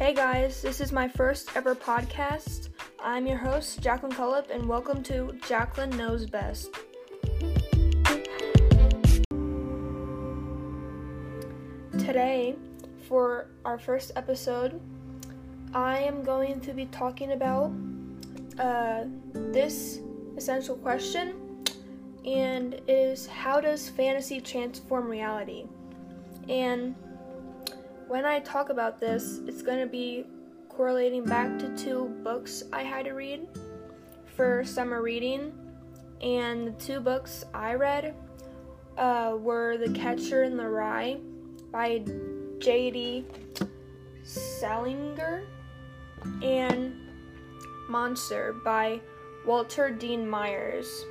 Hey guys, this is my first ever podcast. I'm your host, Jacqueline Cullip, and welcome to Jacqueline Knows Best. Today, for our first episode, I am going to be talking about uh, this essential question, and is how does fantasy transform reality? And when I talk about this, it's going to be correlating back to two books I had to read for summer reading. And the two books I read uh, were The Catcher in the Rye by J.D. Salinger and Monster by Walter Dean Myers.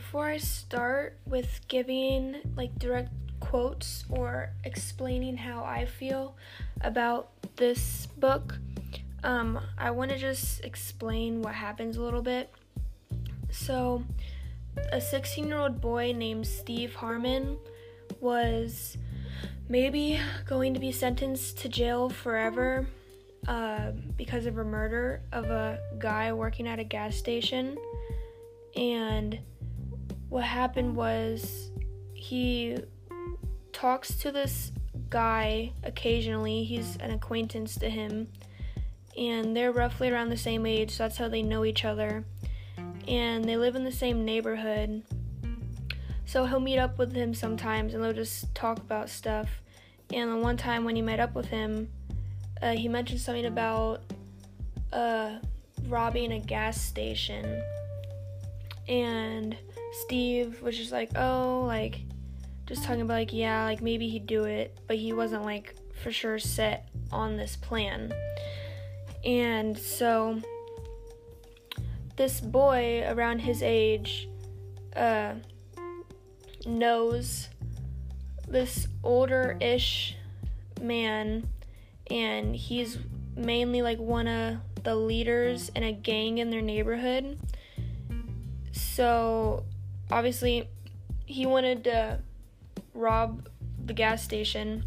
Before I start with giving like direct quotes or explaining how I feel about this book, um, I want to just explain what happens a little bit. So, a 16 year old boy named Steve Harmon was maybe going to be sentenced to jail forever uh, because of a murder of a guy working at a gas station. And what happened was he talks to this guy occasionally. He's an acquaintance to him. And they're roughly around the same age, so that's how they know each other. And they live in the same neighborhood. So he'll meet up with him sometimes and they'll just talk about stuff. And the one time when he met up with him, uh, he mentioned something about uh, robbing a gas station and Steve was just like, oh, like, just talking about, like, yeah, like, maybe he'd do it, but he wasn't, like, for sure set on this plan. And so, this boy around his age, uh, knows this older ish man, and he's mainly, like, one of the leaders in a gang in their neighborhood so obviously, he wanted to rob the gas station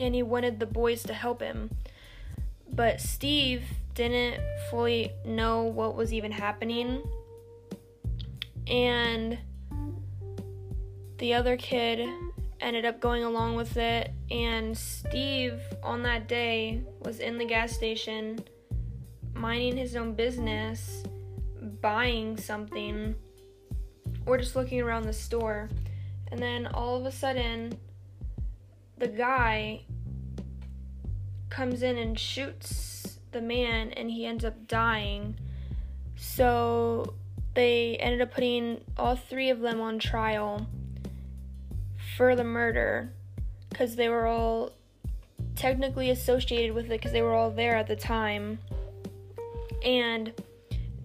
and he wanted the boys to help him. But Steve didn't fully know what was even happening. And the other kid ended up going along with it. And Steve, on that day, was in the gas station minding his own business buying something or just looking around the store. And then all of a sudden, the guy comes in and shoots the man, and he ends up dying. So they ended up putting all three of them on trial for the murder because they were all technically associated with it because they were all there at the time. And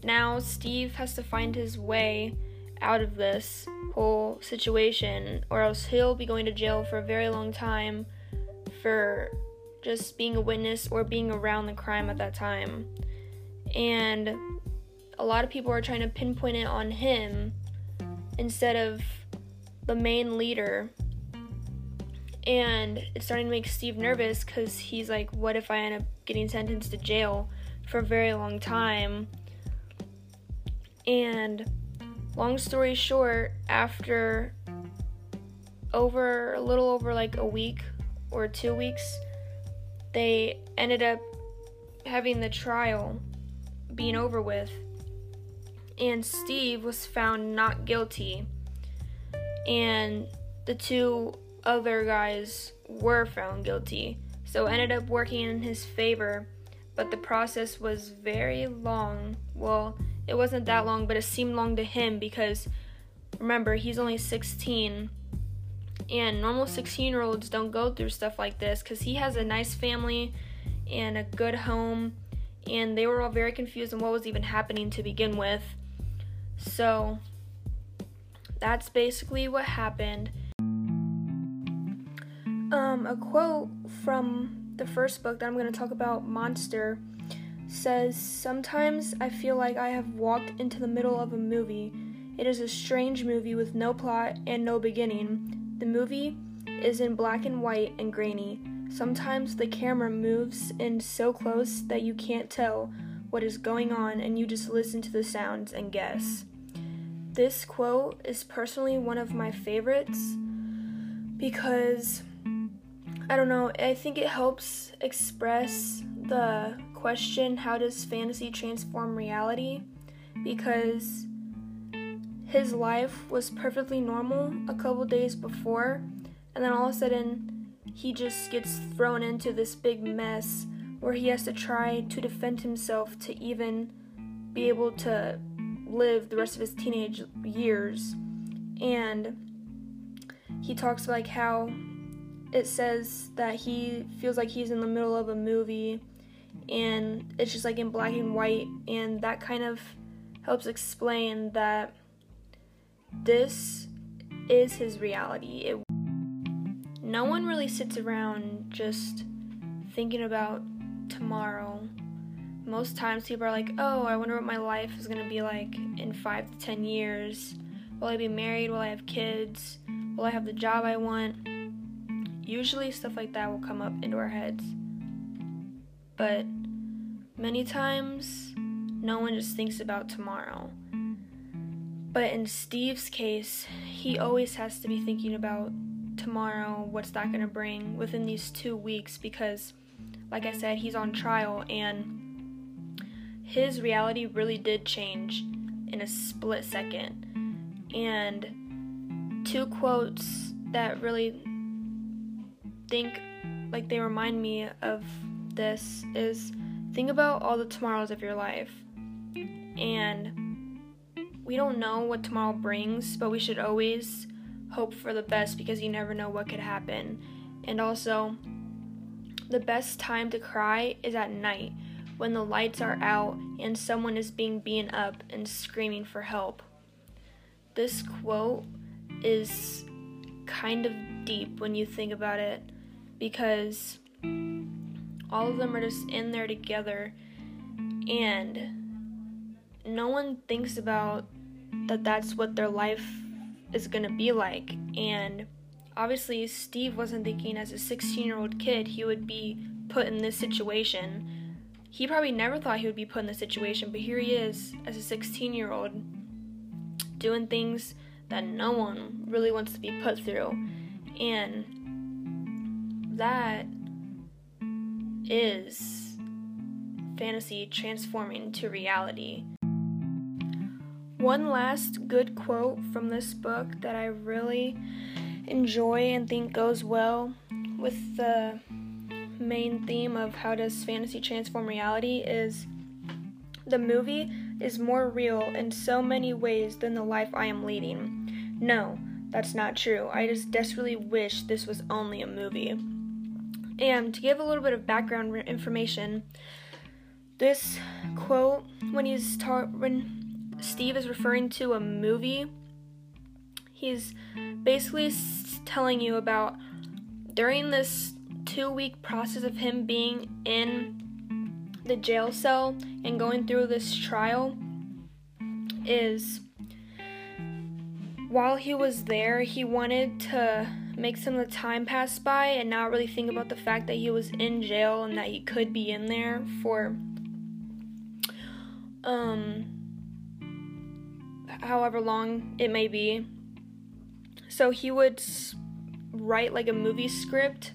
now Steve has to find his way out of this whole situation, or else he'll be going to jail for a very long time for just being a witness or being around the crime at that time. And a lot of people are trying to pinpoint it on him instead of the main leader. And it's starting to make Steve nervous because he's like, what if I end up getting sentenced to jail for a very long time? And long story short, after over a little over like a week or two weeks, they ended up having the trial being over with. And Steve was found not guilty. And the two other guys were found guilty. So ended up working in his favor, but the process was very long. Well, it wasn't that long, but it seemed long to him because remember, he's only 16. And normal 16 year olds don't go through stuff like this because he has a nice family and a good home. And they were all very confused on what was even happening to begin with. So that's basically what happened. Um, a quote from the first book that I'm going to talk about, Monster says, Sometimes I feel like I have walked into the middle of a movie. It is a strange movie with no plot and no beginning. The movie is in black and white and grainy. Sometimes the camera moves in so close that you can't tell what is going on and you just listen to the sounds and guess. This quote is personally one of my favorites because I don't know, I think it helps express the question how does fantasy transform reality? Because his life was perfectly normal a couple days before, and then all of a sudden he just gets thrown into this big mess where he has to try to defend himself to even be able to live the rest of his teenage years. And he talks like how it says that he feels like he's in the middle of a movie and it's just like in black and white and that kind of helps explain that this is his reality. It, no one really sits around just thinking about tomorrow. Most times people are like, oh, I wonder what my life is going to be like in five to ten years. Will I be married? Will I have kids? Will I have the job I want? Usually, stuff like that will come up into our heads. But many times, no one just thinks about tomorrow. But in Steve's case, he always has to be thinking about tomorrow, what's that going to bring within these two weeks because, like I said, he's on trial and his reality really did change in a split second. And two quotes that really think like they remind me of this is think about all the tomorrows of your life. And we don't know what tomorrow brings, but we should always hope for the best because you never know what could happen. And also, the best time to cry is at night when the lights are out and someone is being beaten up and screaming for help. This quote is kind of deep when you think about it because all of them are just in there together and no one thinks about that that's what their life is going to be like. And obviously, Steve wasn't thinking as a 16 year old kid he would be put in this situation. He probably never thought he would be put in this situation, but here he is as a 16 year old doing things that no one really wants to be put through. And that is fantasy transforming to reality. One last good quote from this book that I really enjoy and think goes well with the main theme of how does fantasy transform reality is the movie is more real in so many ways than the life I am leading. No, that's not true. I just desperately wish this was only a movie. And to give a little bit of background information, this quote when he's ta- when Steve is referring to a movie. He's basically telling you about during this two week process of him being in the jail cell and going through this trial is while he was there, he wanted to make some of the time pass by and not really think about the fact that he was in jail and that he could be in there for um however long it may be. So he would write like a movie script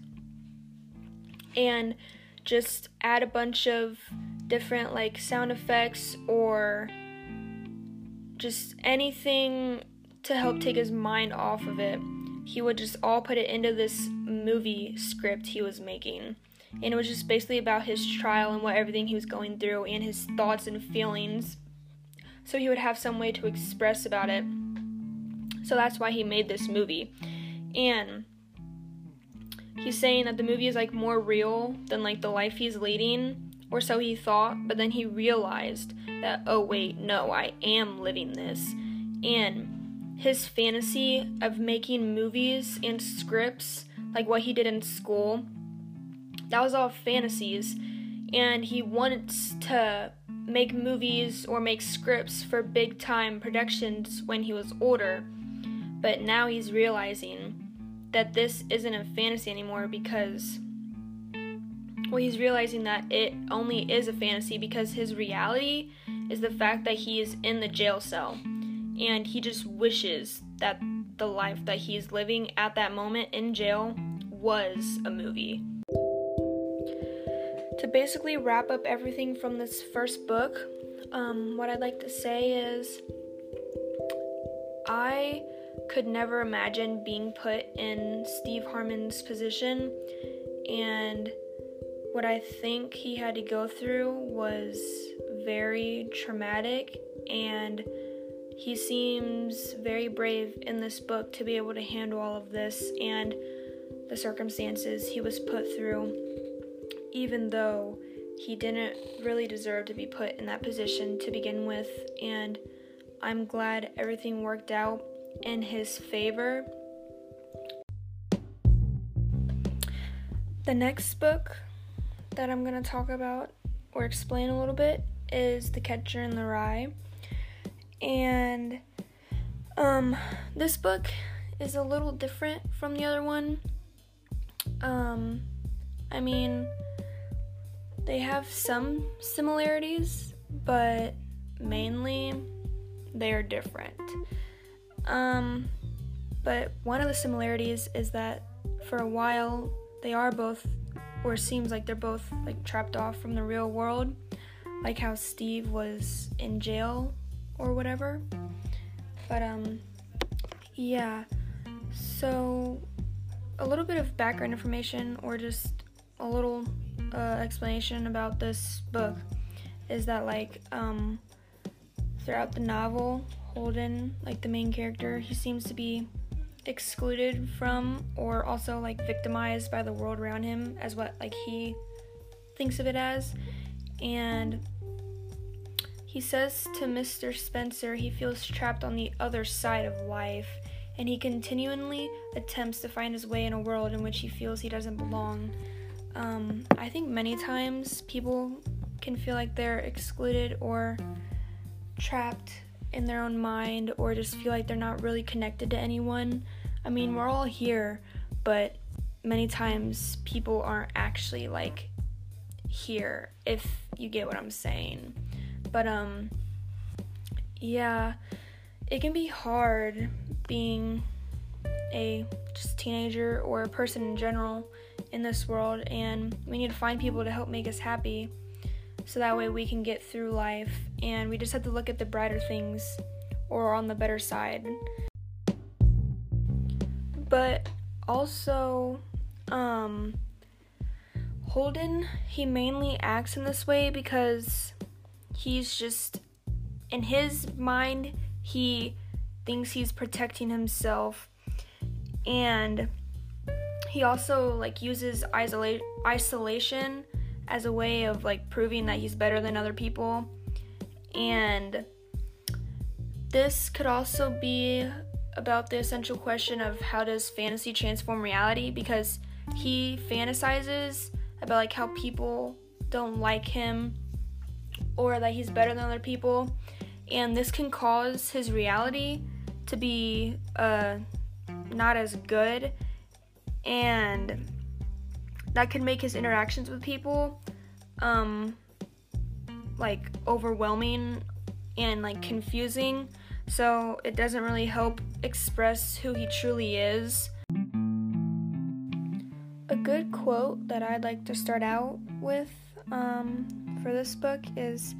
and just add a bunch of different like sound effects or just anything to help take his mind off of it. He would just all put it into this movie script he was making. And it was just basically about his trial and what everything he was going through and his thoughts and feelings so he would have some way to express about it. So that's why he made this movie. And he's saying that the movie is like more real than like the life he's leading, or so he thought, but then he realized that, oh, wait, no, I am living this. And his fantasy of making movies and scripts, like what he did in school, that was all fantasies. And he wants to make movies or make scripts for big time productions when he was older, but now he's realizing that this isn't a fantasy anymore because well he's realizing that it only is a fantasy because his reality is the fact that he is in the jail cell and he just wishes that the life that he's living at that moment in jail was a movie. To basically wrap up everything from this first book, um, what I'd like to say is I could never imagine being put in Steve Harmon's position, and what I think he had to go through was very traumatic, and he seems very brave in this book to be able to handle all of this and the circumstances he was put through, even though he didn't really deserve to be put in that position to begin with. And I'm glad everything worked out in his favor. The next book that I'm going to talk about or explain a little bit is The Catcher in the Rye. And um, this book is a little different from the other one. Um, I mean, they have some similarities, but mainly they are different. Um, but one of the similarities is that for a while they are both, or seems like they're both like trapped off from the real world, like how Steve was in jail or whatever. But um, yeah. So a little bit of background information, or just a little uh, explanation about this book, is that like um, throughout the novel, Holden, like the main character, he seems to be excluded from or also like victimized by the world around him as what like he thinks of it as and he says to Mr. Spencer he feels trapped on the other side of life and he continually attempts to find his way in a world in which he feels he doesn't belong. Um, I think many times people can feel like they're excluded or trapped in their own mind or just feel like they're not really connected to anyone. I mean, we're all here, but many times people aren't actually like here if you get what I'm saying. But um yeah, it can be hard being a just teenager or a person in general in this world and we need to find people to help make us happy so that way we can get through life and we just have to look at the brighter things or on the better side. But also, um, Holden, he mainly acts in this way because he's just, in his mind, he thinks he's protecting himself and he also like uses isola- isolation as a way of like proving that he's better than other people. And this could also be about the essential question of how does fantasy transform reality because he fantasizes about like how people don't like him or that he's better than other people. And this can cause his reality to be uh, not as good. And that can make his interactions with people um like overwhelming and like confusing. So it doesn't really help express who he truly is. A good quote that i'd like to start out with um, for this book is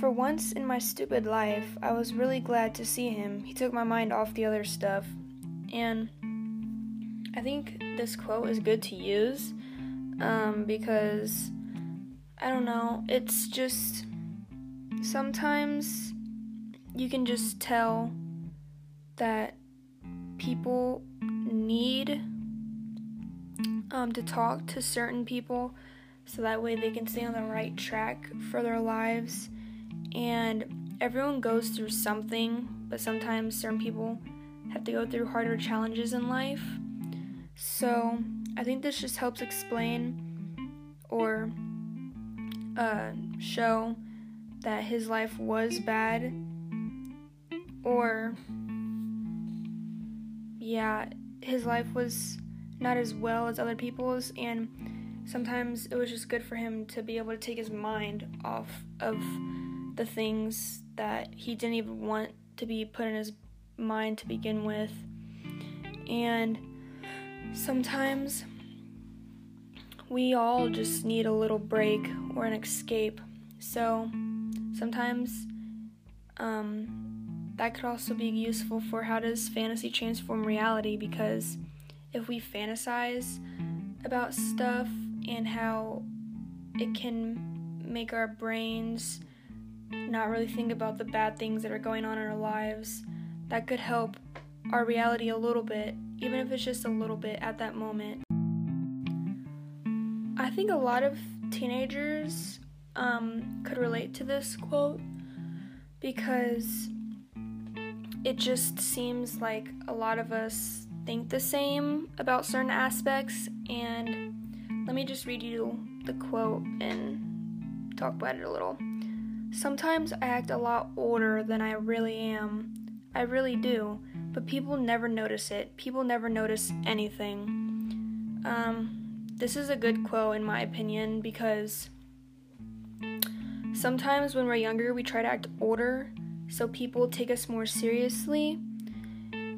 for once in my stupid life i was really glad to see him. He took my mind off the other stuff. And I think this quote is good to use um, because I don't know, it's just sometimes you can just tell that people need um, to talk to certain people so that way they can stay on the right track for their lives. And everyone goes through something, but sometimes certain people have to go through harder challenges in life. So I think this just helps explain or uh, show that his life was bad or yeah his life was not as well as other people's, and sometimes it was just good for him to be able to take his mind off of the things that he didn't even want to be put in his mind to begin with. And sometimes we all just need a little break or an escape. So sometimes um, that could also be useful for how does fantasy transform reality because if we fantasize about stuff and how it can make our brains not really think about the bad things that are going on in our lives, that could help our reality a little bit, even if it's just a little bit at that moment. I think a lot of teenagers um, could relate to this quote because it just seems like a lot of us think the same about certain aspects. And let me just read you the quote and talk about it a little. Sometimes I act a lot older than I really am. I really do, but people never notice it. People never notice anything. Um, this is a good quote, in my opinion, because sometimes when we're younger, we try to act older so people take us more seriously,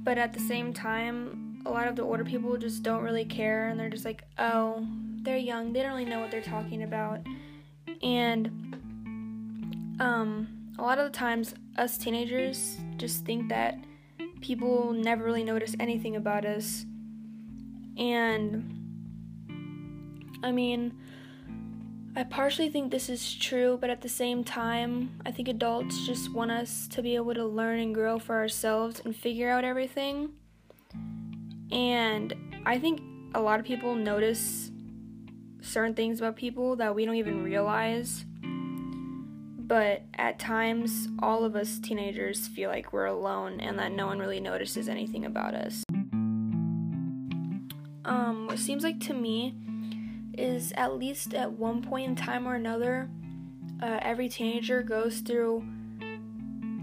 but at the same time, a lot of the older people just don't really care and they're just like, oh, they're young, they don't really know what they're talking about. And um, a lot of the times, us teenagers just think that people never really notice anything about us. And I mean, I partially think this is true, but at the same time, I think adults just want us to be able to learn and grow for ourselves and figure out everything. And I think a lot of people notice certain things about people that we don't even realize but at times, all of us teenagers feel like we're alone and that no one really notices anything about us. Um, what seems like to me is at least at one point in time or another, uh, every teenager goes through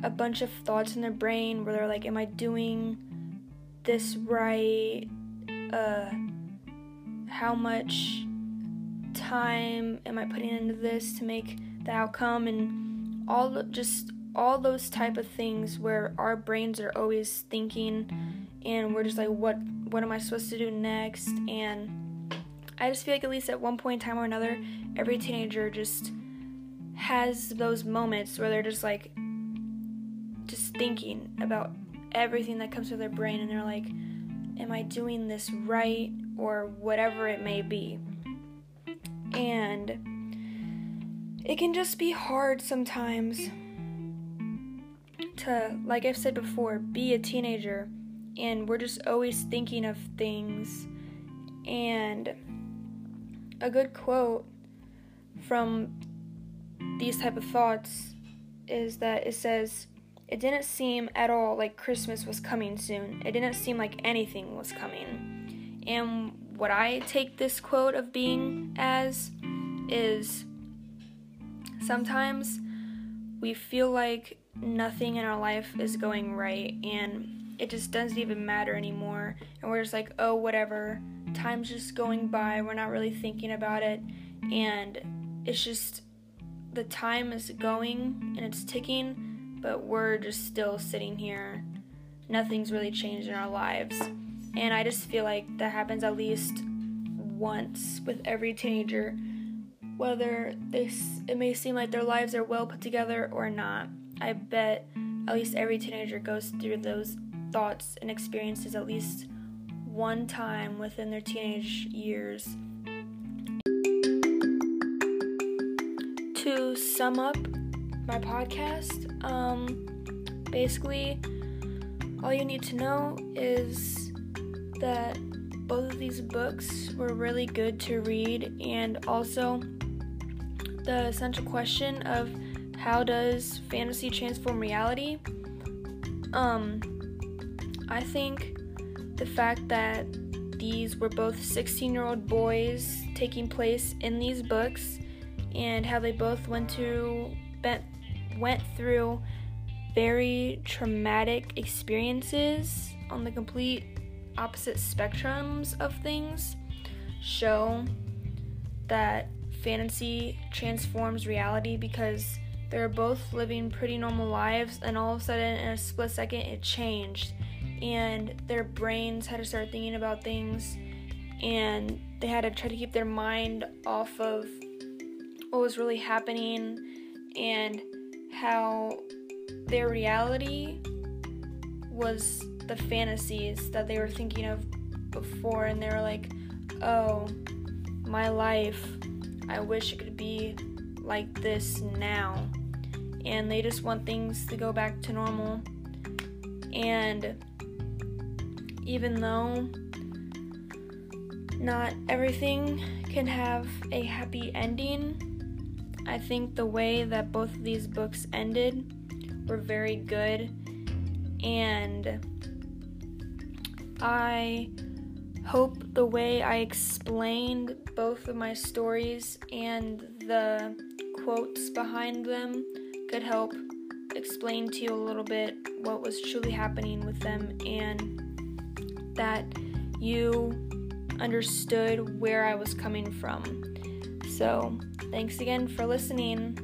a bunch of thoughts in their brain where they're like, Am I doing this right? Uh, how much time am I putting into this to make the outcome? And all just all those type of things where our brains are always thinking and we're just like what what am I supposed to do next? And I just feel like at least at one point in time or another every teenager just has those moments where they're just like just thinking about everything that comes to their brain and they're like am I doing this right or whatever it may be and it can just be hard sometimes to, like I've said before, be a teenager and we're just always thinking of things. And a good quote from these type of thoughts is that it says, It didn't seem at all like Christmas was coming soon. It didn't seem like anything was coming. And what I take this quote of being as is sometimes we feel like nothing in our life is going right and it just doesn't even matter anymore. And we're just like, oh, whatever. Time's just going by. We're not really thinking about it. And it's just the time is going and it's ticking, but we're just still sitting here. Nothing's really changed in our lives. And I just feel like that happens at least once with every teenager whether they it may seem like their lives are well put together or not. I bet at least every teenager goes through those thoughts and experiences at least one time within their teenage years. To sum up my podcast, um, basically, all you need to know is that both of these books were really good to read, and also the essential question of how does fantasy transform reality? Um, I think the fact that these were both 16 year old boys taking place in these books and how they both went to went through very traumatic experiences on the complete opposite spectrums of things show that fantasy transforms reality because they're both living pretty normal lives and all of a sudden in a split second it changed. And their brains had to start thinking about things and they had to try to keep their mind off of what was really happening and how their reality was the fantasies that they were thinking of before and they were like oh my life i wish it could be like this now and they just want things to go back to normal and even though not everything can have a happy ending. I think the way that both of these books ended were very good, and I hope the way I explained both of my stories and the quotes behind them could help explain to you a little bit what was truly happening with them and that you understood where I was coming from. So, thanks again for listening.